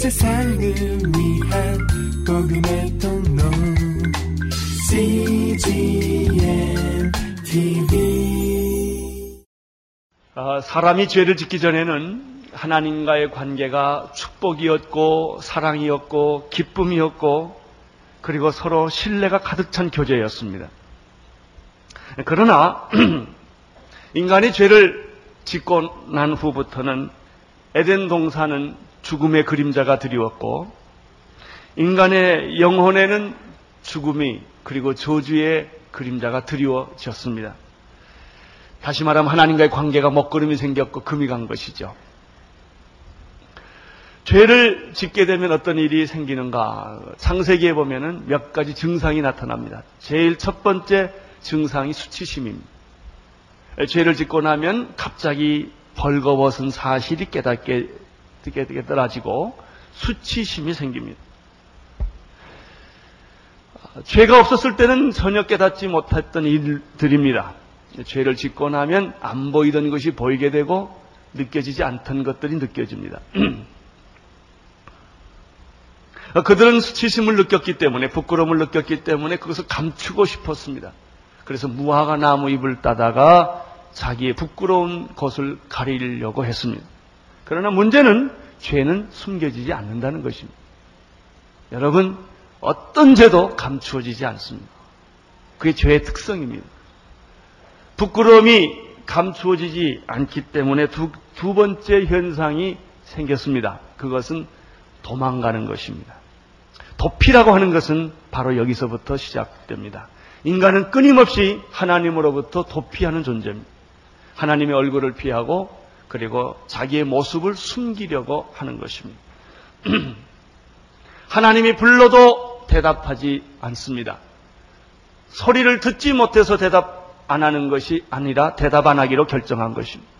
세상을 위한 복음의 통로 CGM TV 아, 사람이 죄를 짓기 전에는 하나님과의 관계가 축복이었고 사랑이었고 기쁨이었고 그리고 서로 신뢰가 가득 찬 교제였습니다. 그러나 인간이 죄를 짓고 난 후부터는 에덴 동산은 죽음의 그림자가 드리웠고 인간의 영혼에는 죽음이 그리고 저주의 그림자가 드리워졌습니다. 다시 말하면 하나님과의 관계가 먹구름이 생겼고 금이 간 것이죠. 죄를 짓게 되면 어떤 일이 생기는가? 창세기에 보면은 몇 가지 증상이 나타납니다. 제일 첫 번째 증상이 수치심입니다. 죄를 짓고 나면 갑자기 벌거벗은 사실이 깨닫게 깨달아지고 수치심이 생깁니다. 죄가 없었을 때는 전혀 깨닫지 못했던 일들입니다. 죄를 짓고 나면 안 보이던 것이 보이게 되고 느껴지지 않던 것들이 느껴집니다. 그들은 수치심을 느꼈기 때문에 부끄러움을 느꼈기 때문에 그것을 감추고 싶었습니다. 그래서 무화과 나무 잎을 따다가 자기의 부끄러운 것을 가리려고 했습니다. 그러나 문제는 죄는 숨겨지지 않는다는 것입니다. 여러분 어떤 죄도 감추어지지 않습니다. 그게 죄의 특성입니다. 부끄러움이 감추어지지 않기 때문에 두, 두 번째 현상이 생겼습니다. 그것은 도망가는 것입니다. 도피라고 하는 것은 바로 여기서부터 시작됩니다. 인간은 끊임없이 하나님으로부터 도피하는 존재입니다. 하나님의 얼굴을 피하고 그리고 자기의 모습을 숨기려고 하는 것입니다. 하나님이 불러도 대답하지 않습니다. 소리를 듣지 못해서 대답 안 하는 것이 아니라 대답 안 하기로 결정한 것입니다.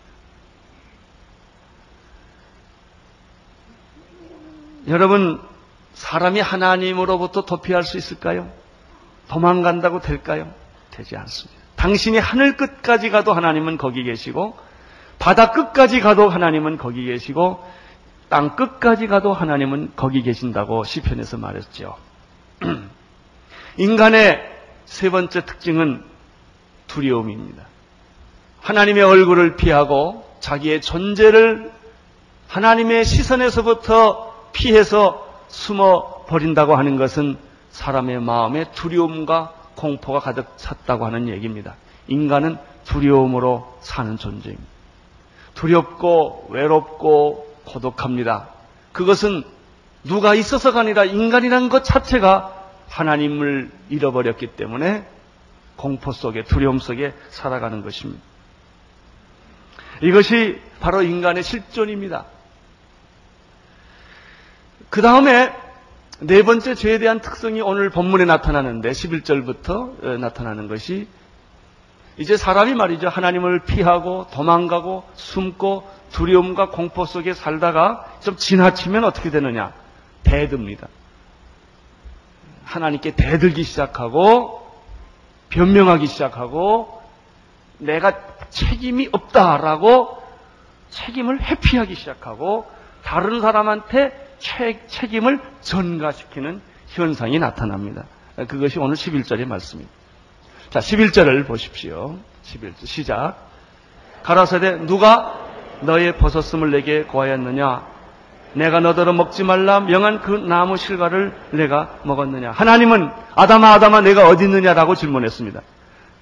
여러분, 사람이 하나님으로부터 도피할 수 있을까요? 도망간다고 될까요? 되지 않습니다. 당신이 하늘 끝까지 가도 하나님은 거기 계시고, 바다 끝까지 가도 하나님은 거기 계시고, 땅 끝까지 가도 하나님은 거기 계신다고 시편에서 말했죠. 인간의 세 번째 특징은 두려움입니다. 하나님의 얼굴을 피하고 자기의 존재를 하나님의 시선에서부터 피해서 숨어 버린다고 하는 것은 사람의 마음에 두려움과 공포가 가득 찼다고 하는 얘기입니다. 인간은 두려움으로 사는 존재입니다. 두렵고 외롭고 고독합니다. 그것은 누가 있어서가 아니라 인간이라는 것 자체가 하나님을 잃어버렸기 때문에 공포 속에 두려움 속에 살아가는 것입니다. 이것이 바로 인간의 실존입니다. 그 다음에 네 번째 죄에 대한 특성이 오늘 본문에 나타나는데 11절부터 어, 나타나는 것이 이제 사람이 말이죠. 하나님을 피하고 도망가고 숨고 두려움과 공포 속에 살다가 좀 지나치면 어떻게 되느냐? 대듭니다. 하나님께 대들기 시작하고 변명하기 시작하고 내가 책임이 없다라고 책임을 회피하기 시작하고 다른 사람한테 책, 책임을 전가시키는 현상이 나타납니다. 그것이 오늘 11절의 말씀입니다. 자, 11절을 보십시오. 11절 시작. 가라사대 누가 너의 버섯음을 내게 구하였느냐? 내가 너더러 먹지 말라 명한 그 나무 실과를 내가 먹었느냐? 하나님은 아담아 아담아 내가 어디 있느냐라고 질문했습니다.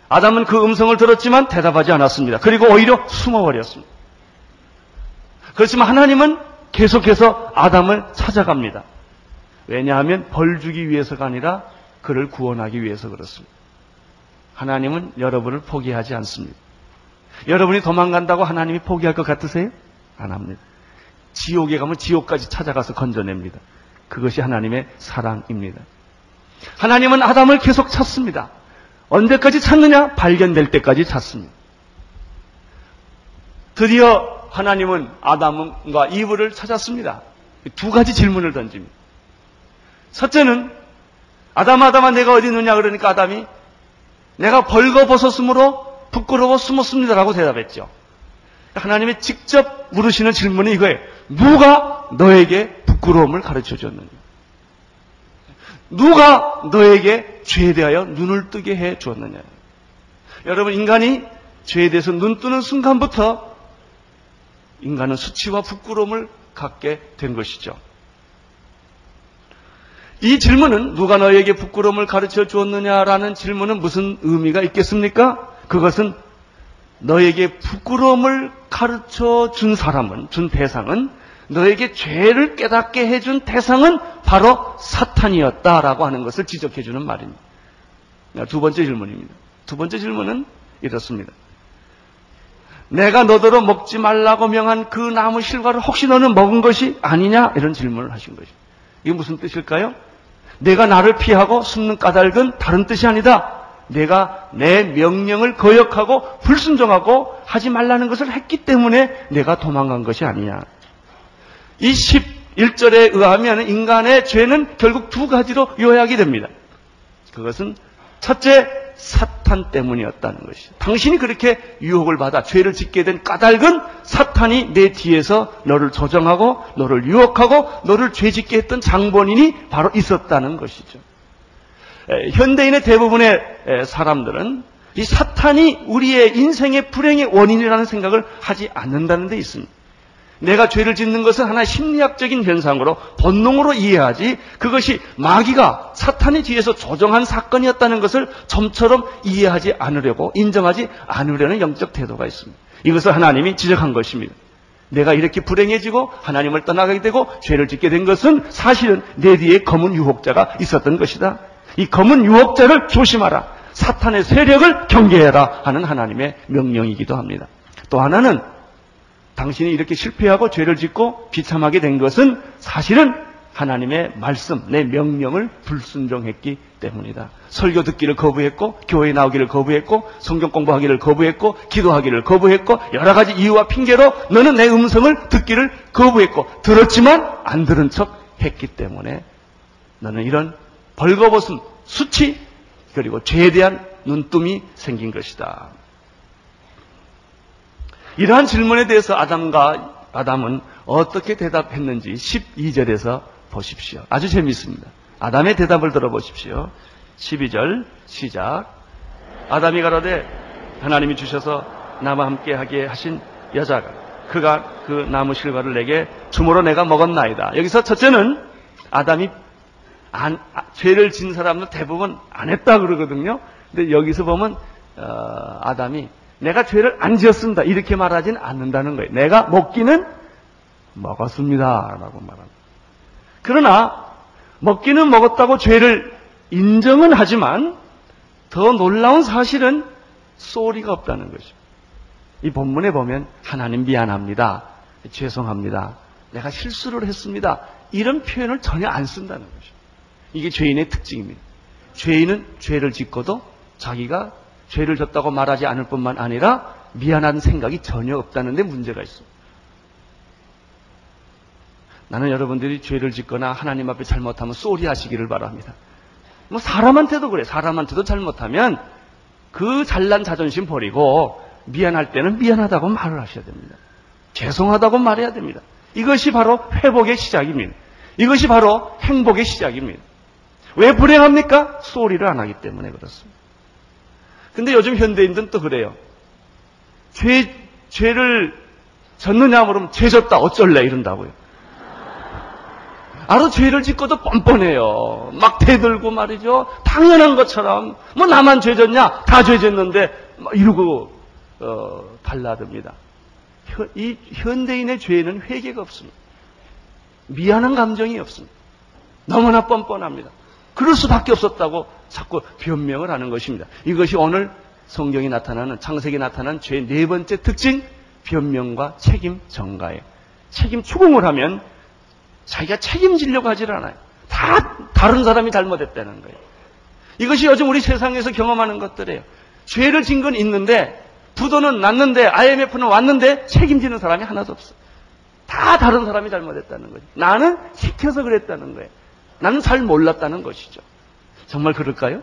아담은 그 음성을 들었지만 대답하지 않았습니다. 그리고 오히려 숨어버렸습니다. 그렇지만 하나님은 계속해서 아담을 찾아갑니다. 왜냐하면 벌 주기 위해서가 아니라 그를 구원하기 위해서 그렇습니다. 하나님은 여러분을 포기하지 않습니다. 여러분이 도망간다고 하나님이 포기할 것 같으세요? 안 합니다. 지옥에 가면 지옥까지 찾아가서 건져냅니다. 그것이 하나님의 사랑입니다. 하나님은 아담을 계속 찾습니다. 언제까지 찾느냐? 발견될 때까지 찾습니다. 드디어 하나님은 아담과 이브를 찾았습니다. 두 가지 질문을 던집니다. 첫째는 아담 아담아 내가 어디 있느냐 그러니까 아담이 내가 벌거벗었으므로 부끄러워 숨었습니다라고 대답했죠. 하나님이 직접 물으시는 질문이 이거예요. 누가 너에게 부끄러움을 가르쳐 줬느냐? 누가 너에게 죄에 대하여 눈을 뜨게 해 주었느냐? 여러분, 인간이 죄에 대해서 눈 뜨는 순간부터 인간은 수치와 부끄러움을 갖게 된 것이죠. 이 질문은 누가 너에게 부끄러움을 가르쳐 주었느냐라는 질문은 무슨 의미가 있겠습니까? 그것은 너에게 부끄러움을 가르쳐 준 사람은, 준 대상은 너에게 죄를 깨닫게 해준 대상은 바로 사탄이었다라고 하는 것을 지적해 주는 말입니다. 두 번째 질문입니다. 두 번째 질문은 이렇습니다. 내가 너더러 먹지 말라고 명한 그 나무 실과를 혹시 너는 먹은 것이 아니냐? 이런 질문을 하신 것이. 이게 무슨 뜻일까요? 내가 나를 피하고 숨는 까닭은 다른 뜻이 아니다. 내가 내 명령을 거역하고 불순종하고 하지 말라는 것을 했기 때문에 내가 도망간 것이 아니냐. 이 11절에 의하면 인간의 죄는 결국 두 가지로 요약이 됩니다. 그것은 첫째, 사탄 때문이었다는 것이죠. 당신이 그렇게 유혹을 받아 죄를 짓게 된 까닭은 사탄이 내 뒤에서 너를 조정하고 너를 유혹하고 너를 죄 짓게 했던 장본인이 바로 있었다는 것이죠. 현대인의 대부분의 사람들은 이 사탄이 우리의 인생의 불행의 원인이라는 생각을 하지 않는다는 데 있습니다. 내가 죄를 짓는 것은 하나의 심리학적인 현상으로 본능으로 이해하지 그것이 마귀가 사탄이 뒤에서 조정한 사건이었다는 것을 점처럼 이해하지 않으려고 인정하지 않으려는 영적 태도가 있습니다. 이것을 하나님이 지적한 것입니다. 내가 이렇게 불행해지고 하나님을 떠나게 되고 죄를 짓게 된 것은 사실은 내 뒤에 검은 유혹자가 있었던 것이다. 이 검은 유혹자를 조심하라. 사탄의 세력을 경계해라 하는 하나님의 명령이기도 합니다. 또 하나는 당신이 이렇게 실패하고 죄를 짓고 비참하게 된 것은 사실은 하나님의 말씀, 내 명령을 불순종했기 때문이다. 설교 듣기를 거부했고, 교회 나오기를 거부했고, 성경 공부하기를 거부했고, 기도하기를 거부했고, 여러 가지 이유와 핑계로 너는 내 음성을 듣기를 거부했고, 들었지만 안 들은 척 했기 때문에 너는 이런 벌거벗은 수치, 그리고 죄에 대한 눈뜸이 생긴 것이다. 이러한 질문에 대해서 아담과 아담은 어떻게 대답했는지 12절에서 보십시오. 아주 재미있습니다. 아담의 대답을 들어보십시오. 12절 시작. 아담이 가로되 하나님이 주셔서 나와 함께 하게 하신 여자가 그가 그 나무 실과를 내게 주므로 내가 먹었나이다. 여기서 첫째는 아담이 안, 아, 죄를 진 사람은 대부분 안 했다 그러거든요. 근데 여기서 보면 어, 아담이 내가 죄를 안 지었습니다. 이렇게 말하진 않는다는 거예요. 내가 먹기는 먹었습니다. 라고 말합니다. 그러나 먹기는 먹었다고 죄를 인정은 하지만 더 놀라운 사실은 소리가 없다는 것이죠. 이 본문에 보면 하나님 미안합니다. 죄송합니다. 내가 실수를 했습니다. 이런 표현을 전혀 안 쓴다는 것이죠. 이게 죄인의 특징입니다. 죄인은 죄를 짓고도 자기가 죄를 졌다고 말하지 않을 뿐만 아니라 미안한 생각이 전혀 없다는데 문제가 있습니다. 나는 여러분들이 죄를 짓거나 하나님 앞에 잘못하면 쏘리 하시기를 바랍니다. 뭐 사람한테도 그래. 사람한테도 잘못하면 그 잘난 자존심 버리고 미안할 때는 미안하다고 말을 하셔야 됩니다. 죄송하다고 말해야 됩니다. 이것이 바로 회복의 시작입니다. 이것이 바로 행복의 시작입니다. 왜 불행합니까? 쏘리를 안 하기 때문에 그렇습니다. 근데 요즘 현대인들은 또 그래요. 죄, 죄를 졌느냐 그러면 죄 졌다 어쩔래 이런다고요. 아로 죄를 짓고도 뻔뻔해요. 막 대들고 말이죠. 당연한 것처럼 뭐 나만 죄 졌냐? 다 죄 졌는데 이러고 어, 달라듭니다. 이 현대인의 죄는 회개가 없습니다. 미안한 감정이 없습니다. 너무나 뻔뻔합니다. 그럴 수밖에 없었다고 자꾸 변명을 하는 것입니다. 이것이 오늘 성경이 나타나는 창세기 나타난 죄의 네 번째 특징 변명과 책임 전가예요. 책임 추궁을 하면 자기가 책임지려고 하질 않아요. 다 다른 사람이 잘못했다는 거예요. 이것이 요즘 우리 세상에서 경험하는 것들이에요. 죄를 진 건 있는데 부도는 났는데 IMF는 왔는데 책임지는 사람이 하나도 없어. 다 다른 사람이 잘못했다는 거죠. 나는 시켜서 그랬다는 거예요. 나는 잘 몰랐다는 것이죠. 정말 그럴까요?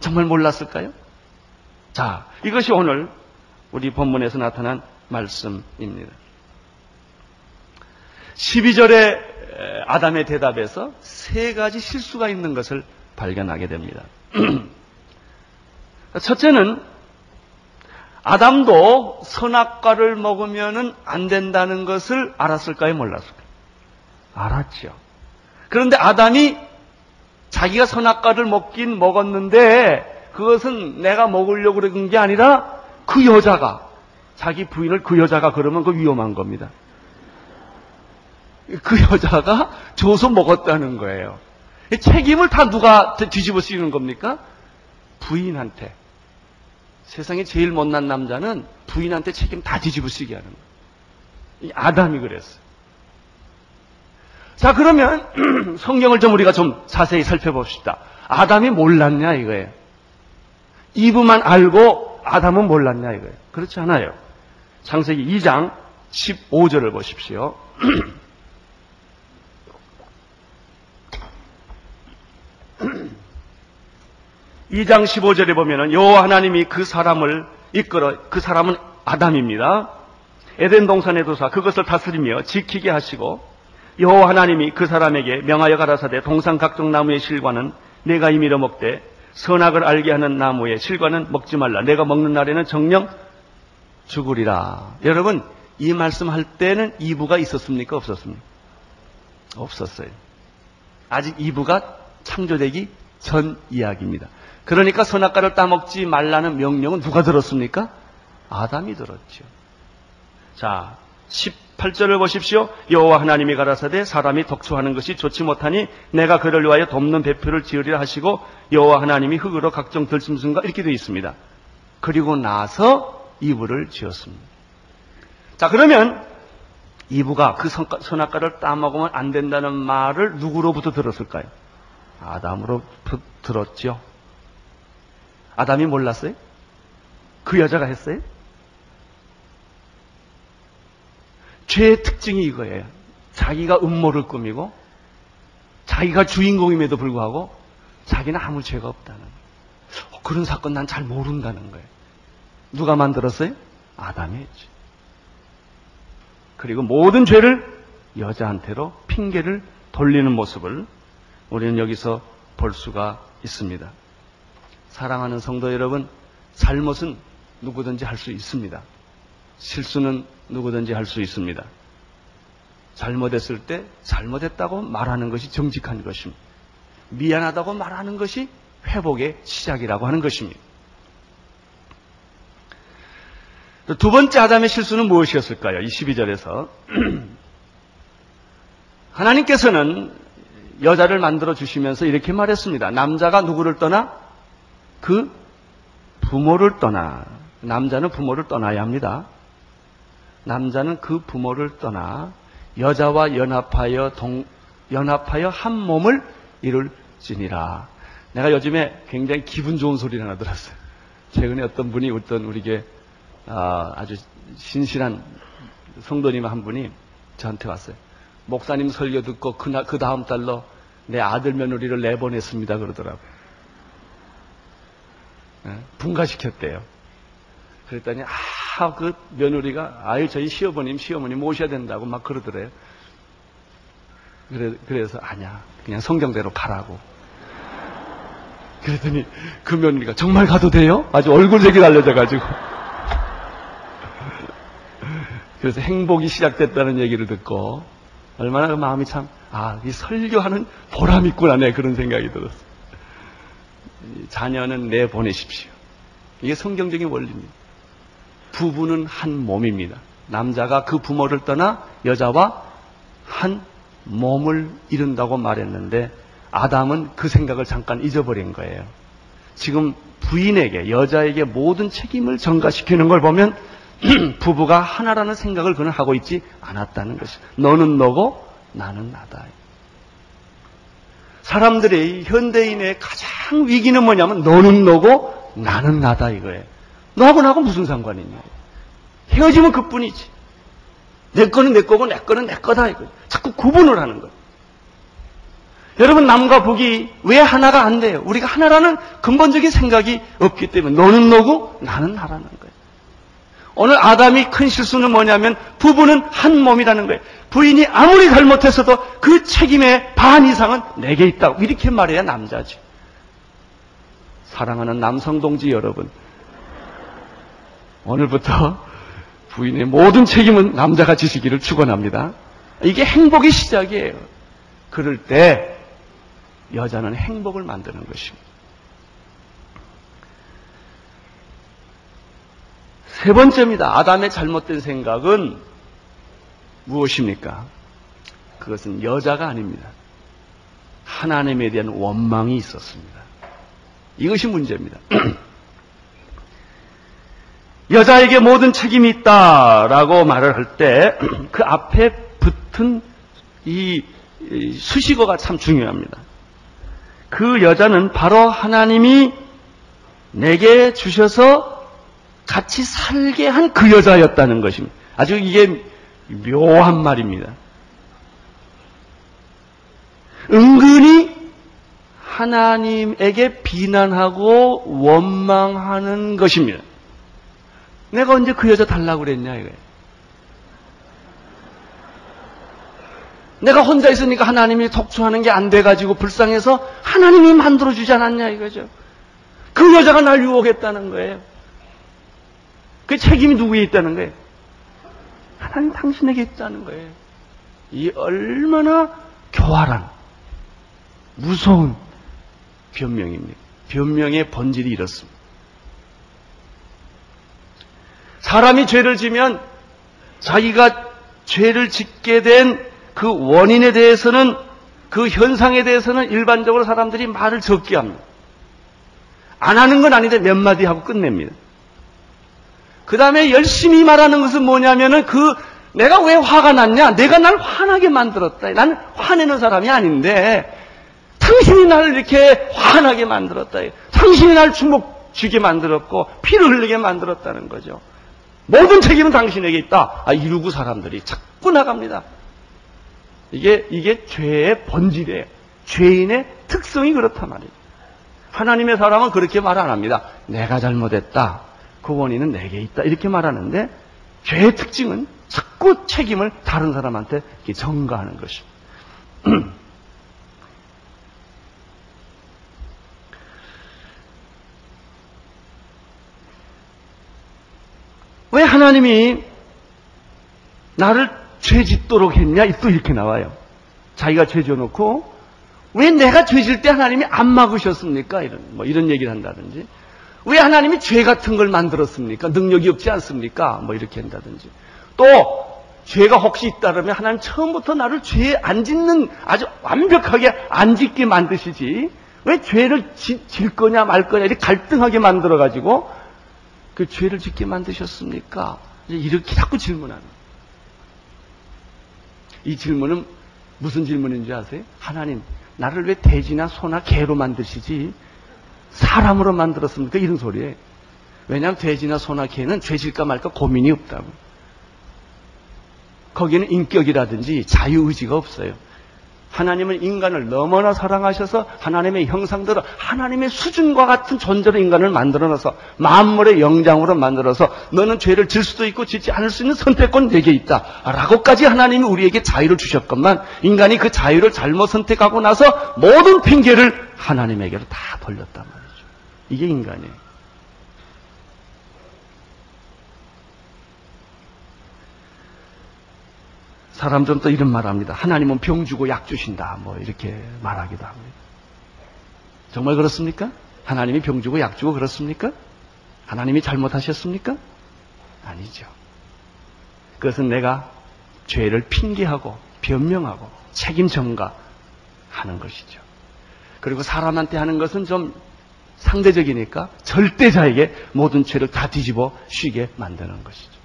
정말 몰랐을까요? 자, 이것이 오늘 우리 본문에서 나타난 말씀입니다. 12절에 아담의 대답에서 세 가지 실수가 있는 것을 발견하게 됩니다. 첫째는 아담도 선악과를 먹으면 안 된다는 것을 알았을까요? 몰랐을까요? 알았죠. 그런데 아담이 자기가 선악과를 먹긴 먹었는데 그것은 내가 먹으려고 그런 게 아니라 그 여자가 자기 부인을 그 여자가 그러면 그 위험한 겁니다. 그 여자가 줘서 먹었다는 거예요. 책임을 다 누가 뒤집어 쓰이는 겁니까? 부인한테. 세상에 제일 못난 남자는 부인한테 책임 다 뒤집어 쓰게 하는 거예요. 이 아담이 그랬어요. 자, 그러면 성경을 좀 우리가 좀 자세히 살펴봅시다. 아담이 몰랐냐 이거예요. 이브만 알고 아담은 몰랐냐 이거예요. 그렇지 않아요. 창세기 2장 15절을 보십시오. 2장 15절에 보면은 여호와 하나님이 그 사람을 이끌어 그 사람은 아담입니다. 에덴 동산의 도사 그것을 다스리며 지키게 하시고 여호와 하나님이 그 사람에게 명하여 가라사대 동산 각종 나무의 실과는 내가 이미려 먹되 선악을 알게 하는 나무의 실과는 먹지 말라. 내가 먹는 날에는 정령 죽으리라. 여러분 이 말씀할 때는 이부가 있었습니까? 없었습니까? 없었어요. 아직 이부가 창조되기 전 이야기입니다. 그러니까 선악과를 따먹지 말라는 명령은 누가 들었습니까? 아담이 들었죠. 자, 18절을 보십시오. 여호와 하나님이 가라사대 사람이 덕초하는 것이 좋지 못하니 내가 그를 위하여 돕는 배표를 지으리라 하시고 여호와 하나님이 흙으로 각종 들짐승과 이렇게 되어 있습니다. 그리고 나서 이불을 지었습니다. 자, 그러면 이브가 그 선악과를 따먹으면 안 된다는 말을 누구로부터 들었을까요? 아담으로부터 들었죠. 아담이 몰랐어요? 그 여자가 했어요? 죄의 특징이 이거예요. 자기가 음모를 꾸미고 자기가 주인공임에도 불구하고 자기는 아무 죄가 없다는 거예요. 어, 그런 사건 난 잘 모른다는 거예요. 누가 만들었어요? 아담이 했지. 그리고 모든 죄를 여자한테로 핑계를 돌리는 모습을 우리는 여기서 볼 수가 있습니다. 사랑하는 성도 여러분, 잘못은 누구든지 할 수 있습니다. 실수는 누구든지 할 수 있습니다. 잘못했을 때 잘못했다고 말하는 것이 정직한 것입니다. 미안하다고 말하는 것이 회복의 시작이라고 하는 것입니다. 두 번째 아담의 실수는 무엇이었을까요? 이 12절에서. 하나님께서는 여자를 만들어 주시면서 이렇게 말했습니다. 남자가 누구를 떠나? 그 부모를 떠나 남자는 부모를 떠나야 합니다. 남자는 그 부모를 떠나 여자와 연합하여 동, 연합하여 한 몸을 이룰지니라. 내가 요즘에 굉장히 기분 좋은 소리를 하나 들었어요. 최근에 어떤 분이 어떤 우리게 아, 아주 신실한 성도님 한 분이 저한테 왔어요. 목사님 설교 듣고 그, 그 다음 달로 내 아들 며느리를 내보냈습니다 그러더라고요. 예, 분가시켰대요. 그랬더니 아, 그 며느리가 아유 저희 시어머님 시어머님 모셔야 된다고 막 그러더래요. 그래, 그래서 아니야 그냥 성경대로 가라고. 그랬더니 그 며느리가 정말 가도 돼요? 아주 얼굴색이 달려져가지고. 그래서 행복이 시작됐다는 얘기를 듣고 얼마나 그 마음이 참, 아, 이 설교하는 보람 있구나, 네, 그런 생각이 들었어요. 자녀는 내보내십시오. 이게 성경적인 원리입니다. 부부는 한 몸입니다. 남자가 그 부모를 떠나 여자와 한 몸을 이룬다고 말했는데 아담은 그 생각을 잠깐 잊어버린 거예요. 지금 부인에게 여자에게 모든 책임을 전가시키는 걸 보면 부부가 하나라는 생각을 그는 하고 있지 않았다는 것이. 너는 너고 나는 나다. 사람들의 현대인의 가장 위기는 뭐냐면 너는 너고 나는 나다 이거예요. 너하고 나하고 무슨 상관이 있냐. 헤어지면 그뿐이지. 내 거는 내 거고 내 거는 내 거다 이거예요. 자꾸 구분을 하는 거예요. 여러분 남과 북이 왜 하나가 안 돼요? 우리가 하나라는 근본적인 생각이 없기 때문에 너는 너고 나는 나라는 거예요. 오늘 아담이 큰 실수는 뭐냐면 부부는 한 몸이라는 거예요. 부인이 아무리 잘못했어도 그 책임의 반 이상은 내게 있다고 이렇게 말해야 남자지. 사랑하는 남성 동지 여러분, 오늘부터 부인의 모든 책임은 남자가 지시기를 축원합니다. 이게 행복의 시작이에요. 그럴 때 여자는 행복을 만드는 것입니다. 세 번째입니다. 아담의 잘못된 생각은 무엇입니까? 그것은 여자가 아닙니다. 하나님에 대한 원망이 있었습니다. 이것이 문제입니다. 여자에게 모든 책임이 있다라고 말을 할 때 그 앞에 붙은 이 수식어가 참 중요합니다. 그 여자는 바로 하나님이 내게 주셔서 같이 살게 한 그 여자였다는 것입니다. 아주 이게 묘한 말입니다. 은근히 하나님에게 비난하고 원망하는 것입니다. 내가 언제 그 여자 달라고 그랬냐 이거예요. 내가 혼자 있으니까 하나님이 독주하는 게 안 돼가지고 불쌍해서 하나님이 만들어주지 않았냐 이거죠. 그 여자가 날 유혹했다는 거예요. 그 책임이 누구에 있다는 거예요? 하나님 당신에게 있다는 거예요. 이 얼마나 교활한, 무서운 변명입니다. 변명의 본질이 이렇습니다. 사람이 죄를 지면 자기가 죄를 짓게 된 그 원인에 대해서는 그 현상에 대해서는 일반적으로 사람들이 말을 적게 합니다. 안 하는 건 아닌데 몇 마디 하고 끝냅니다. 그 다음에 열심히 말하는 것은 뭐냐면은 그 내가 왜 화가 났냐? 내가 날 화나게 만들었다. 나는 화내는 사람이 아닌데 당신이 나를 이렇게 화나게 만들었다. 당신이 날 주먹 쥐게 만들었고 피를 흘리게 만들었다는 거죠. 모든 책임은 당신에게 있다. 아, 이루고 사람들이 자꾸 나갑니다. 이게, 이게 죄의 본질이에요. 죄인의 특성이 그렇단 말이에요. 하나님의 사람은 그렇게 말 안 합니다. 내가 잘못했다. 그 원인은 내게 있다. 이렇게 말하는데, 죄의 특징은 자꾸 책임을 다른 사람한테 전가하는 것입니다. 하나님이 나를 죄 짓도록 했냐? 또 이렇게 나와요. 자기가 죄 지어놓고, 왜 내가 죄 질 때 하나님이 안 막으셨습니까? 이런, 뭐 이런 얘기를 한다든지. 왜 하나님이 죄 같은 걸 만들었습니까? 능력이 없지 않습니까? 뭐 이렇게 한다든지. 또, 죄가 혹시 있다면 하나님 처음부터 나를 죄에 안 짓는 아주 완벽하게 안 짓게 만드시지. 왜 죄를 지, 질 거냐 말 거냐 이렇게 갈등하게 만들어가지고 그 죄를 짓게 만드셨습니까? 이렇게 자꾸 질문하는. 이 질문은 무슨 질문인지 아세요? 하나님, 나를 왜 돼지나 소나 개로 만드시지? 사람으로 만들었습니까? 이런 소리에. 왜냐하면 돼지나 소나 개는 죄질까 말까 고민이 없다고. 거기는 인격이라든지 자유의지가 없어요. 하나님은 인간을 너무나 사랑하셔서 하나님의 형상대로 하나님의 수준과 같은 존재로 인간을 만들어놔서 만물의 영장으로 만들어서 너는 죄를 질 수도 있고 짓지 않을 수 있는 선택권 내게 있다. 라고까지 하나님이 우리에게 자유를 주셨건만 인간이 그 자유를 잘못 선택하고 나서 모든 핑계를 하나님에게로 다 돌렸단 말이죠. 이게 인간이에요. 사람들은 또 이런 말 합니다. 하나님은 병 주고 약 주신다. 뭐 이렇게 말하기도 합니다. 정말 그렇습니까? 하나님이 병 주고 약 주고 그렇습니까? 하나님이 잘못하셨습니까? 아니죠. 그것은 내가 죄를 핑계하고 변명하고 책임 전가하는 것이죠. 그리고 사람한테 하는 것은 좀 상대적이니까 절대자에게 모든 죄를 다 뒤집어 쉬게 만드는 것이죠.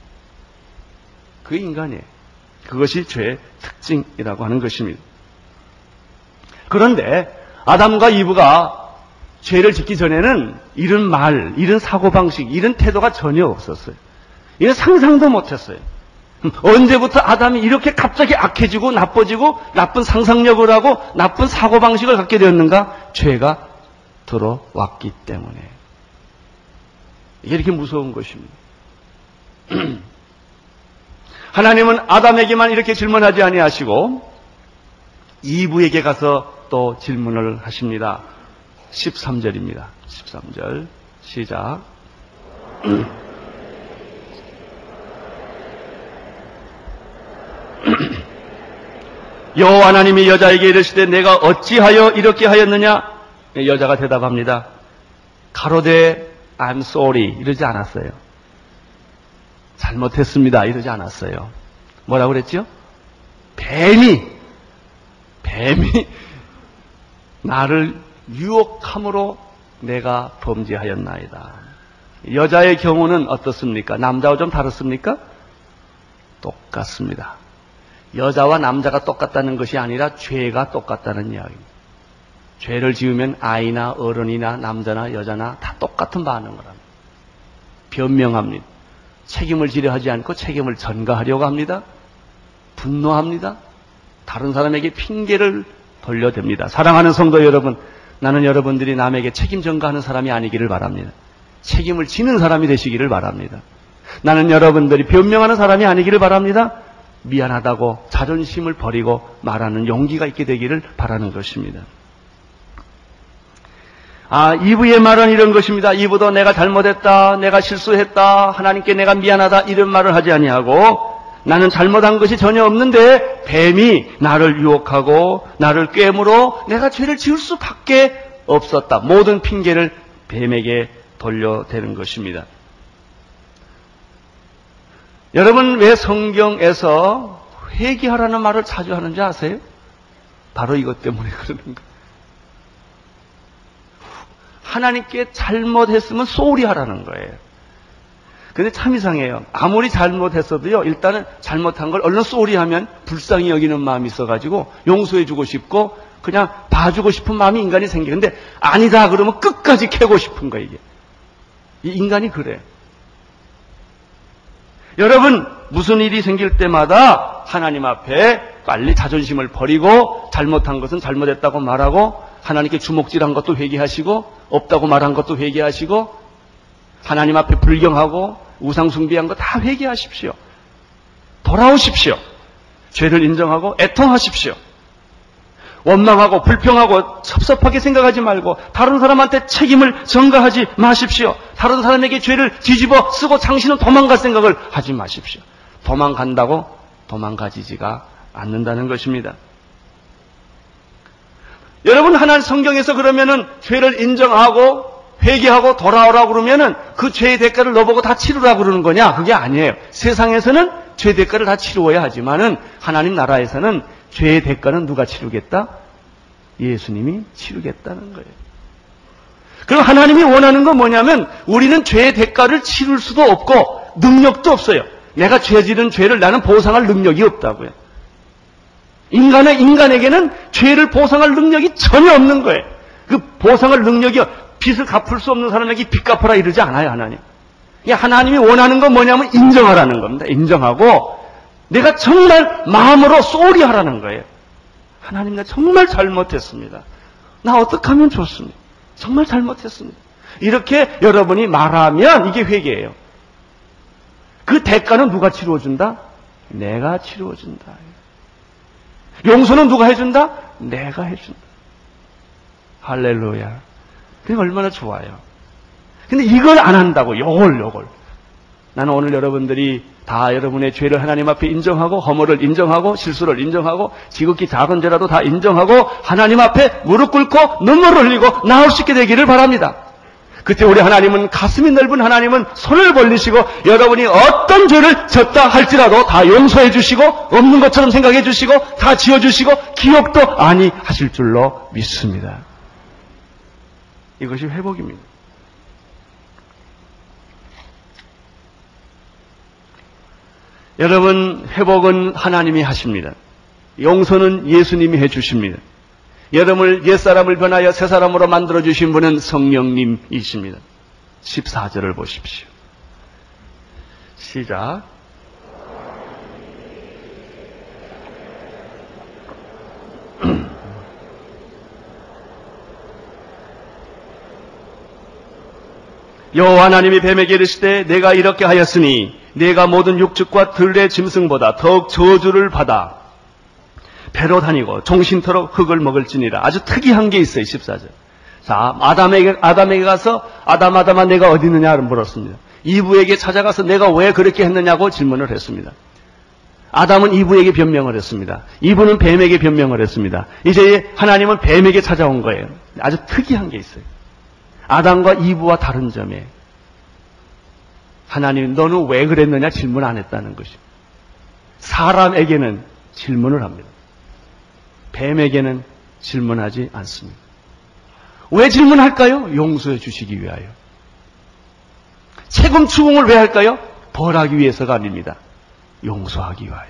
그 인간이에요. 그것이 죄의 특징이라고 하는 것입니다. 그런데 아담과 이브가 죄를 짓기 전에는 이런 말, 이런 사고방식, 이런 태도가 전혀 없었어요. 이건 상상도 못했어요. 언제부터 아담이 이렇게 갑자기 악해지고 나빠지고 나쁜 상상력을 하고 나쁜 사고방식을 갖게 되었는가? 죄가 들어왔기 때문에. 이게 이렇게 무서운 것입니다. 하나님은 아담에게만 이렇게 질문하지 아니하시고 이브에게 가서 또 질문을 하십니다. 13절입니다. 13절 시작. 여호와 하나님이 여자에게 이르시되 내가 어찌하여 이렇게 하였느냐? 여자가 대답합니다. 가로되 I'm sorry 이러지 않았어요. 잘못했습니다 이러지 않았어요. 뭐라고 그랬죠? 뱀이 뱀이 나를 유혹함으로 내가 범죄하였나이다. 여자의 경우는 어떻습니까? 남자와 좀 다릅습니까? 똑같습니다. 여자와 남자가 똑같다는 것이 아니라 죄가 똑같다는 이야기입니다. 죄를 지으면 아이나 어른이나 남자나 여자나 다 똑같은 반응을 합니다. 변명합니다. 책임을 지려 하지 않고 책임을 전가하려고 합니다. 분노합니다. 다른 사람에게 핑계를 돌려댑니다. 사랑하는 성도 여러분, 나는 여러분들이 남에게 책임 전가하는 사람이 아니기를 바랍니다. 책임을 지는 사람이 되시기를 바랍니다. 나는 여러분들이 변명하는 사람이 아니기를 바랍니다. 미안하다고 자존심을 버리고 말하는 용기가 있게 되기를 바라는 것입니다. 아, 이브의 말은 이런 것입니다. 이브도 내가 잘못했다, 내가 실수했다, 하나님께 내가 미안하다 이런 말을 하지 아니하고 나는 잘못한 것이 전혀 없는데 뱀이 나를 유혹하고 나를 꿰물어 내가 죄를 지을 수밖에 없었다. 모든 핑계를 뱀에게 돌려대는 것입니다. 여러분 왜 성경에서 회개하라는 말을 자주 하는지 아세요? 바로 이것 때문에 그러는 거예요. 하나님께 잘못했으면 소리 하라는 거예요. 근데 참 이상해요. 아무리 잘못했어도요, 일단은 잘못한 걸 얼른 쏘리 하면 불쌍히 여기는 마음이 있어가지고 용서해주고 싶고 그냥 봐주고 싶은 마음이 인간이. 근데 아니다 그러면 끝까지 캐고 싶은 거예요, 이게. 이 인간이 그래. 여러분, 무슨 일이 생길 때마다 하나님 앞에 빨리 자존심을 버리고 잘못한 것은 잘못했다고 말하고 하나님께 주먹질한 것도 회개하시고 없다고 말한 것도 회개하시고 하나님 앞에 불경하고 우상 숭배한 거 다 회개하십시오. 돌아오십시오. 죄를 인정하고 애통하십시오. 원망하고 불평하고 섭섭하게 생각하지 말고 다른 사람한테 책임을 전가하지 마십시오. 다른 사람에게 죄를 뒤집어 쓰고 당신은 도망갈 생각을 하지 마십시오. 도망간다고 도망가지지가 않는다는 것입니다. 여러분 하나님 성경에서 그러면은 죄를 인정하고 회개하고 돌아오라 그러면은 그 죄의 대가를 너보고 다 치르라 그러는 거냐? 그게 아니에요. 세상에서는 죄 대가를 다 치루어야 하지만은 하나님 나라에서는 죄의 대가는 누가 치르겠다? 예수님이 치르겠다는 거예요. 그럼 하나님이 원하는 건 뭐냐면 우리는 죄의 대가를 치를 수도 없고 능력도 없어요. 내가 죄 지른 죄를 나는 보상할 능력이 없다고요. 인간의 인간에게는 죄를 보상할 능력이 전혀 없는 거예요. 그 보상할 능력이 빚을 갚을 수 없는 사람에게 빚 갚아라 이러지 않아요, 하나님. 하나님이 원하는 건 뭐냐면 인정하라는 겁니다. 인정하고 내가 정말 마음으로 쏘리 하라는 거예요. 하나님 나 정말 잘못했습니다. 나 어떻게 하면 좋습니다. 정말 잘못했습니다. 이렇게 여러분이 말하면 이게 회개예요. 그 대가는 누가 치루어준다? 내가 치루어준다. 용서는 누가 해준다? 내가 해준다. 할렐루야. 그게 얼마나 좋아요. 근데 이걸 안 한다고, 요걸, 요걸. 나는 오늘 여러분들이 다 여러분의 죄를 하나님 앞에 인정하고, 허물을 인정하고, 실수를 인정하고, 지극히 작은 죄라도 다 인정하고, 하나님 앞에 무릎 꿇고, 눈물을 흘리고, 나올 수 있게 되기를 바랍니다. 그때 우리 하나님은 가슴이 넓은 하나님은 손을 벌리시고 여러분이 어떤 죄를 졌다 할지라도 다 용서해 주시고 없는 것처럼 생각해 주시고 다 지워 주시고 기억도 아니 하실 줄로 믿습니다. 이것이 회복입니다. 여러분, 회복은 하나님이 하십니다. 용서는 예수님이 해 주십니다. 여러분을 옛사람을 변하여 새사람으로 만들어 주신 분은 성령님이십니다. 14절을 보십시오. 시작. 여호와 하나님이 뱀에게 이르시되 내가 이렇게 하였으니 내가 모든 육축과 들의 짐승보다 더욱 저주를 받아 배로 다니고 종신토록 흙을 먹을지니라. 아주 특이한 게 있어요, 14절. 자, 아담에게, 아담에게 가서 아담, 아담아 내가 어디 있느냐를 물었습니다. 이브에게 찾아가서 내가 왜 그렇게 했느냐고 질문을 했습니다. 아담은 이브에게 변명을 했습니다. 이브는 뱀에게 변명을 했습니다. 이제 하나님은 뱀에게 찾아온 거예요. 아주 특이한 게 있어요. 아담과 이브와 다른 점에 하나님 너는 왜 그랬느냐 질문 안 했다는 것이. 사람에게는 질문을 합니다. 뱀에게는 질문하지 않습니다. 왜 질문할까요? 용서해 주시기 위하여. 책임 추궁을 왜 할까요? 벌하기 위해서가 아닙니다. 용서하기 위하여.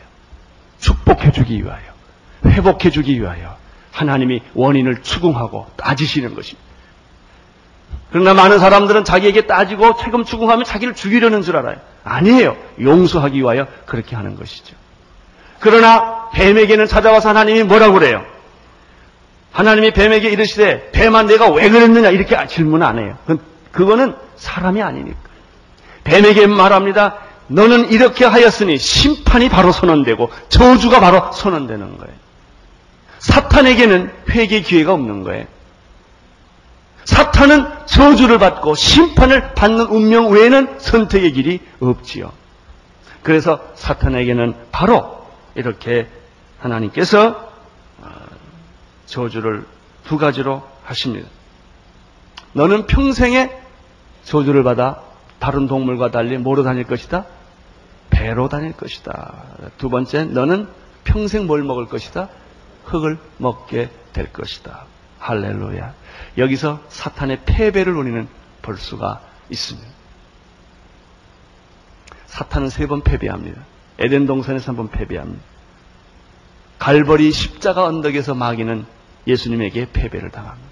축복해 주기 위하여. 회복해 주기 위하여. 하나님이 원인을 추궁하고 따지시는 것입니다. 그러나 많은 사람들은 자기에게 따지고 책임 추궁하면 자기를 죽이려는 줄 알아요. 아니에요. 용서하기 위하여 그렇게 하는 것이죠. 그러나 뱀에게는 찾아와서 하나님이 뭐라고 그래요? 하나님이 뱀에게 이르시되 뱀아 내가 왜 그랬느냐 이렇게 질문 안 해요. 그거는 사람이 아니니까. 뱀에게 말합니다. 너는 이렇게 하였으니 심판이 바로 선언되고 저주가 바로 선언되는 거예요. 사탄에게는 회개 기회가 없는 거예요. 사탄은 저주를 받고 심판을 받는 운명 외에는 선택의 길이 없지요. 그래서 사탄에게는 바로 이렇게 하나님께서 어, 저주를 두 가지로 하십니다. 너는 평생에 저주를 받아 다른 동물과 달리 뭐로 다닐 것이다? 배로 다닐 것이다. 두 번째, 너는 평생 뭘 먹을 것이다? 흙을 먹게 될 것이다. 할렐루야. 여기서 사탄의 패배를 우리는 볼 수가 있습니다. 사탄은 세 번 패배합니다. 에덴 동산에서 한번 패배합니다. 갈보리 십자가 언덕에서 마귀는 예수님에게 패배를 당합니다.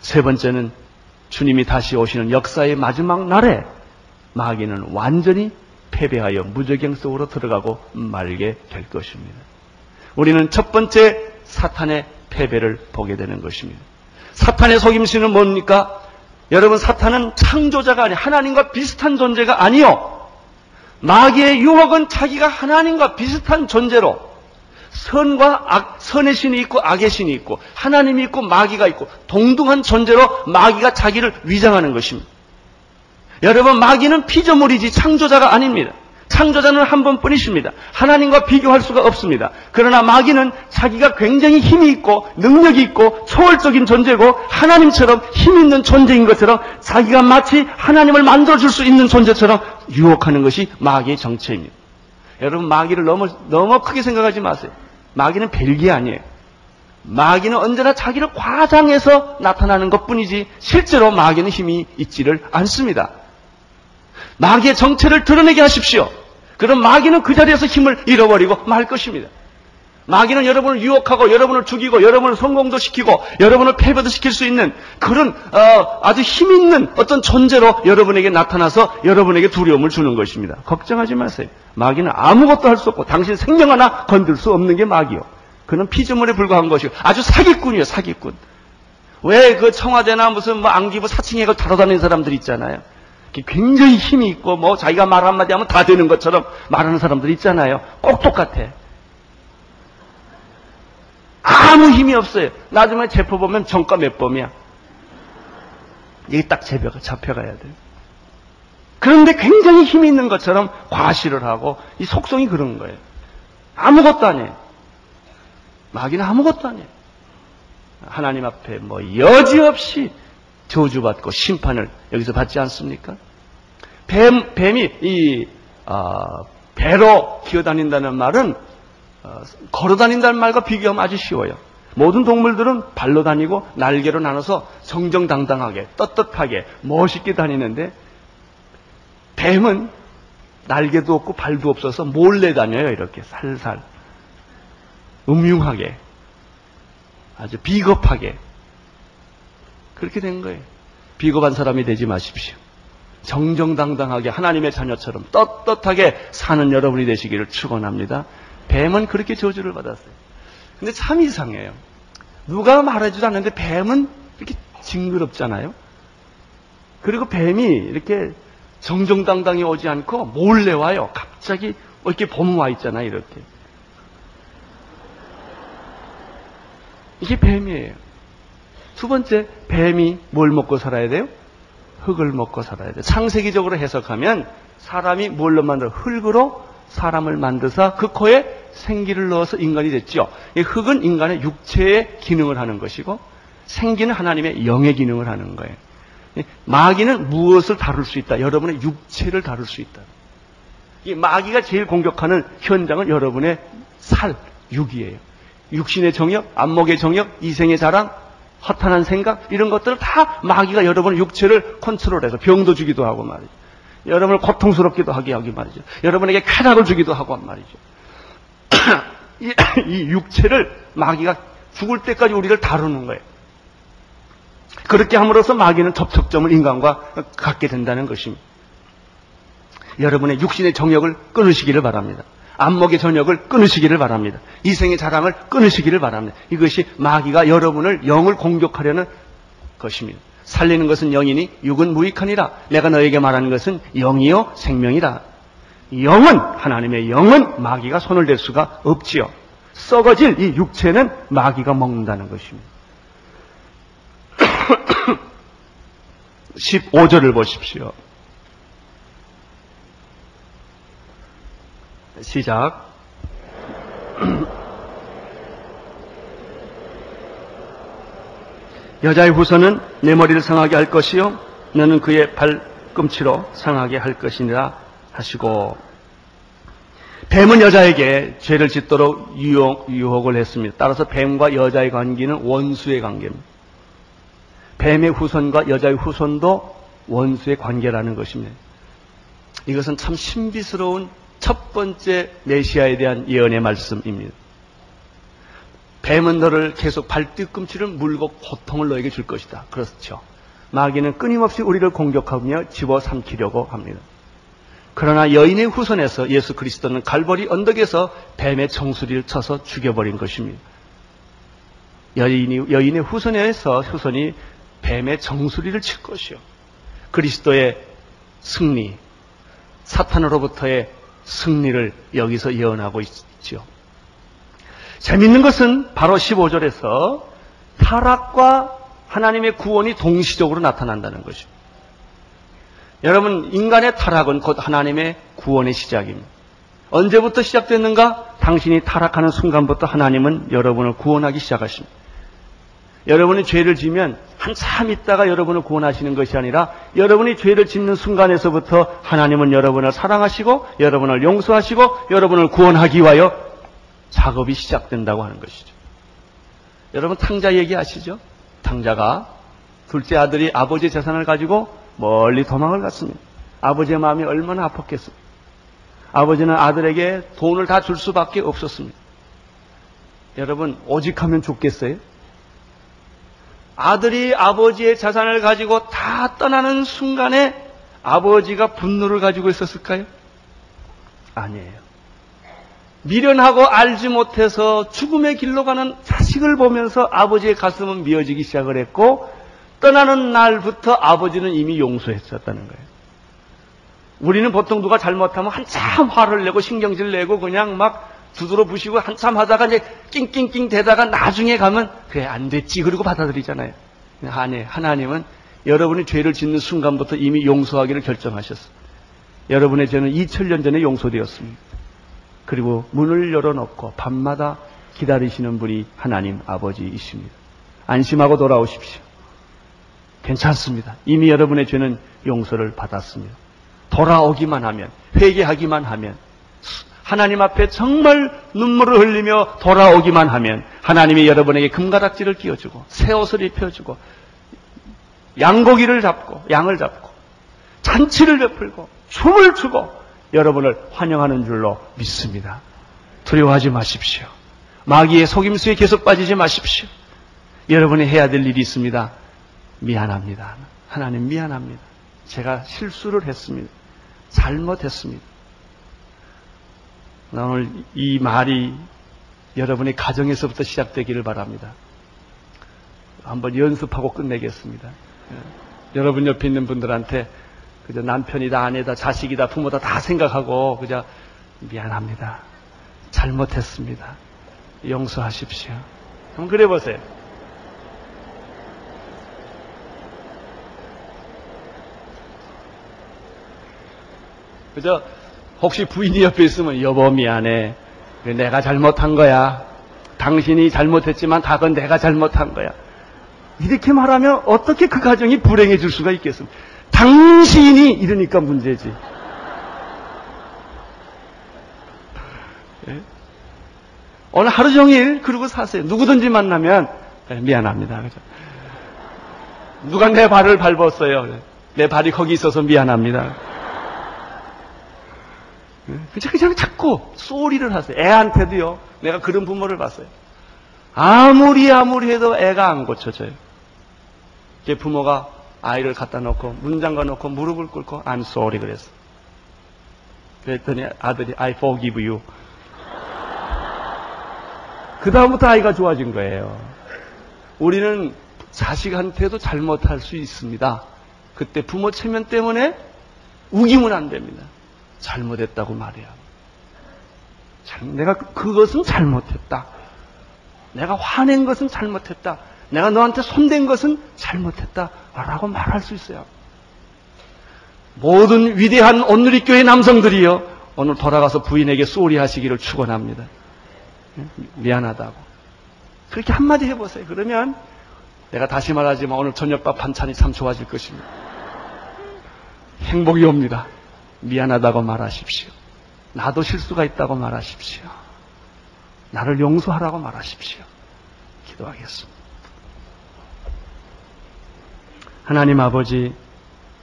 세 번째는 주님이 다시 오시는 역사의 마지막 날에 마귀는 완전히 패배하여 무적경 속으로 들어가고 말게 될 것입니다. 우리는 첫 번째 사탄의 패배를 보게 되는 것입니다. 사탄의 속임수는 뭡니까? 여러분 사탄은 창조자가 아니 하나님과 비슷한 존재가 아니요. 마귀의 유혹은 자기가 하나님과 비슷한 존재로 선과 악, 선의 신이 있고 악의 신이 있고 하나님이 있고 마귀가 있고 동등한 존재로 마귀가 자기를 위장하는 것입니다. 여러분 마귀는 피조물이지 창조자가 아닙니다. 창조자는 한 번뿐이십니다. 하나님과 비교할 수가 없습니다. 그러나 마귀는 자기가 굉장히 힘이 있고 능력이 있고 초월적인 존재고 하나님처럼 힘 있는 존재인 것처럼 자기가 마치 하나님을 만들어줄 수 있는 존재처럼 유혹하는 것이 마귀의 정체입니다. 여러분 마귀를 너무 너무 크게 생각하지 마세요. 마귀는 별게 아니에요. 마귀는 언제나 자기를 과장해서 나타나는 것 뿐이지 실제로 마귀는 힘이 있지를 않습니다. 마귀의 정체를 드러내게 하십시오. 그럼 마귀는 그 자리에서 힘을 잃어버리고 말 것입니다. 마귀는 여러분을 유혹하고 여러분을 죽이고 여러분을 성공도 시키고 여러분을 패배도 시킬 수 있는 그런 어, 아주 힘 있는 어떤 존재로 여러분에게 나타나서 여러분에게 두려움을 주는 것입니다. 걱정하지 마세요. 마귀는 아무것도 할 수 없고 당신 생명 하나 건들 수 없는 게 마귀요. 그는 피조물에 불과한 것이고 아주 사기꾼이에요. 사기꾼. 왜 그 청와대나 무슨 뭐 안기부 사칭액을 다뤄다니는 사람들 있잖아요. 굉장히 힘이 있고 뭐 자기가 말 한마디 하면 다 되는 것처럼 말하는 사람들 있잖아요. 꼭 똑같아. 아무 힘이 없어요. 나중에 체포 보면 정가 몇 범이야. 이게 딱 제표가 잡혀가야 돼요. 그런데 굉장히 힘이 있는 것처럼 과시를 하고 이 속성이 그런 거예요. 아무것도 아니에요. 마귀는 아무것도 아니에요. 하나님 앞에 뭐 여지없이 저주받고 심판을 여기서 받지 않습니까? 뱀, 뱀이 이 어, 배로 기어다닌다는 말은 어, 걸어 다닌다는 말과 비교하면 아주 쉬워요. 모든 동물들은 발로 다니고 날개로 나눠서 정정당당하게 떳떳하게 멋있게 다니는데 뱀은 날개도 없고 발도 없어서 몰래 다녀요. 이렇게 살살 음흉하게 아주 비겁하게 그렇게 된 거예요. 비겁한 사람이 되지 마십시오. 정정당당하게 하나님의 자녀처럼 떳떳하게 사는 여러분이 되시기를 축원합니다. 뱀은 그렇게 저주를 받았어요. 근데 참 이상해요. 누가 말해주지 않는데 뱀은 이렇게 징그럽잖아요. 그리고 뱀이 이렇게 정정당당히 오지 않고 몰래 와요. 갑자기 이렇게 봄와 있잖아, 이렇게. 이게 뱀이에요. 두 번째, 뱀이 뭘 먹고 살아야 돼요? 흙을 먹고 살아야 돼요. 창세기적으로 해석하면 사람이 뭘로 만들어? 흙으로 사람을 만드사 그 코에 생기를 넣어서 인간이 됐죠. 이 흙은 인간의 육체의 기능을 하는 것이고 생기는 하나님의 영의 기능을 하는 거예요. 마귀는 무엇을 다룰 수 있다? 여러분의 육체를 다룰 수 있다. 이 마귀가 제일 공격하는 현장은 여러분의 살, 육이에요. 육신의 정욕, 안목의 정욕, 이생의 자랑, 허탄한 생각 이런 것들을 다 마귀가 여러분의 육체를 컨트롤해서 병도 주기도 하고 말이죠. 여러분을 고통스럽기도 하게 하기 말이죠. 여러분에게 쾌락을 주기도 하고 말이죠. 이, 이 육체를 마귀가 죽을 때까지 우리를 다루는 거예요. 그렇게 함으로써 마귀는 접촉점을 인간과 갖게 된다는 것입니다. 여러분의 육신의 정욕을 끊으시기를 바랍니다. 안목의 전역을 끊으시기를 바랍니다. 이생의 자랑을 끊으시기를 바랍니다. 이것이 마귀가 여러분을 영을 공격하려는 것입니다. 살리는 것은 영이니 육은 무익하니라. 내가 너에게 말하는 것은 영이요 생명이라. 영은 하나님의 영은 마귀가 손을 댈 수가 없지요. 썩어질 이 육체는 마귀가 먹는다는 것입니다. 15절을 보십시오. 시작. 여자의 후손은 내 머리를 상하게 할 것이요 너는 그의 발꿈치로 상하게 할 것이니라 하시고 뱀은 여자에게 죄를 짓도록 유혹, 유혹 을 했습니다. 따라서 뱀과 여자의 관계는 원수의 관계입니다. 뱀의 후손과 여자의 후손도 원수의 관계라는 것입니다. 이것은 참 신비스러운 첫 번째 메시아에 대한 예언의 말씀입니다. 뱀은 너를 계속 발뒤꿈치를 물고 고통을 너에게 줄 것이다. 그렇죠. 마귀는 끊임없이 우리를 공격하며 집어삼키려고 합니다. 그러나 여인의 후손에서 예수 그리스도는 갈보리 언덕에서 뱀의 정수리를 쳐서 죽여버린 것입니다. 여인이, 여인의 후손에서 후손이 뱀의 정수리를 칠 것이요. 그리스도의 승리, 사탄으로부터의 승리를 여기서 예언하고 있죠. 재밌는 것은 바로 15절에서 타락과 하나님의 구원이 동시적으로 나타난다는 것입니다. 여러분, 인간의 타락은 곧 하나님의 구원의 시작입니다. 언제부터 시작됐는가? 당신이 타락하는 순간부터 하나님은 여러분을 구원하기 시작하십니다. 여러분이 죄를 지면 한참 있다가 여러분을 구원하시는 것이 아니라 여러분이 죄를 짓는 순간에서부터 하나님은 여러분을 사랑하시고 여러분을 용서하시고 여러분을 구원하기 위하여 작업이 시작된다고 하는 것이죠. 여러분 탕자 얘기 아시죠? 탕자가 둘째 아들이 아버지 재산을 가지고 멀리 도망을 갔습니다. 아버지의 마음이 얼마나 아팠겠습니까? 아버지는 아들에게 돈을 다 줄 수밖에 없었습니다. 여러분 오직 하면 좋겠어요? 아들이 아버지의 자산을 가지고 다 떠나는 순간에 아버지가 분노를 가지고 있었을까요? 아니에요. 미련하고 알지 못해서 죽음의 길로 가는 자식을 보면서 아버지의 가슴은 미어지기 시작을 했고 떠나는 날부터 아버지는 이미 용서했었다는 거예요. 우리는 보통 누가 잘못하면 한참 화를 내고 신경질 내고 그냥 막 두드러 부시고 한참 하다가 이제 낑낑낑 대다가 나중에 가면 그래 안 됐지 그러고 받아들이잖아요. 아니 하나님은 여러분이 죄를 짓는 순간부터 이미 용서하기를 결정하셨어. 여러분의 죄는 2000년 전에 용서되었습니다. 그리고 문을 열어놓고 밤마다 기다리시는 분이 하나님 아버지이십니다. 안심하고 돌아오십시오. 괜찮습니다. 이미 여러분의 죄는 용서를 받았습니다. 돌아오기만 하면, 회개하기만 하면, 하나님 앞에 정말 눈물을 흘리며 돌아오기만 하면 하나님이 여러분에게 금가락지를 끼워주고 새 옷을 입혀주고 양고기를 잡고 양을 잡고 잔치를 베풀고 춤을 추고 여러분을 환영하는 줄로 믿습니다. 두려워하지 마십시오. 마귀의 속임수에 계속 빠지지 마십시오. 여러분이 해야 될 일이 있습니다. 미안합니다. 하나님 미안합니다. 제가 실수를 했습니다. 잘못했습니다. 오늘 이 말이 여러분의 가정에서부터 시작되기를 바랍니다. 한번 연습하고 끝내겠습니다. 예. 여러분 옆에 있는 분들한테 그저 남편이다, 아내다, 자식이다, 부모다 다 생각하고 그저 미안합니다. 잘못했습니다. 용서하십시오. 한번 그래 보세요. 그저 혹시 부인이 옆에 있으면 여보 미안해. 내가 잘못한 거야. 당신이 잘못했지만 다 그건 내가 잘못한 거야. 이렇게 말하면 어떻게 그 가정이 불행해질 수가 있겠습니까? 당신이 이러니까 문제지. 예? 오늘 하루 종일 그러고 사세요. 누구든지 만나면 네, 미안합니다. 그죠? 누가 내 발을 밟았어요. 내 발이 거기 있어서 미안합니다. 그냥, 그냥 자꾸 소리를 하세요. 애한테도요. 내가 그런 부모를 봤어요. 아무리 아무리 해도 애가 안 고쳐져요. 제 부모가 아이를 갖다 놓고 문 잠가 놓고 무릎을 꿇고 I'm sorry 그랬어. 그랬더니 아들이 I forgive you. 그 다음부터 아이가 좋아진 거예요. 우리는 자식한테도 잘못할 수 있습니다. 그때 부모 체면 때문에 우기면 안 됩니다. 잘못했다고 말해야. 내가 그것은 잘못했다. 내가 화낸 것은 잘못했다. 내가 너한테 손댄 것은 잘못했다. 라고 말할 수 있어요. 모든 위대한 온누리 교회 남성들이요. 오늘 돌아가서 부인에게 쏘리 하시기를 축원합니다. 미안하다고. 그렇게 한마디 해보세요. 그러면 내가 다시 말하지만 오늘 저녁밥 반찬이 참 좋아질 것입니다. 행복이 옵니다. 미안하다고 말하십시오. 나도 실수가 있다고 말하십시오. 나를 용서하라고 말하십시오. 기도하겠습니다. 하나님 아버지,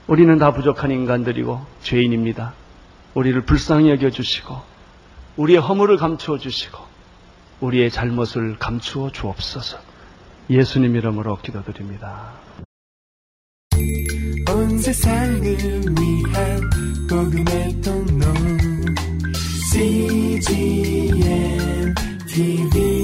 우리는 다 부족한 인간들이고 죄인입니다. 우리를 불쌍히 여겨 주시고, 우리의 허물을 감추어 주시고, 우리의 잘못을 감추어 주옵소서. 예수님 이름으로 기도드립니다. 복음의 통로 CGM TV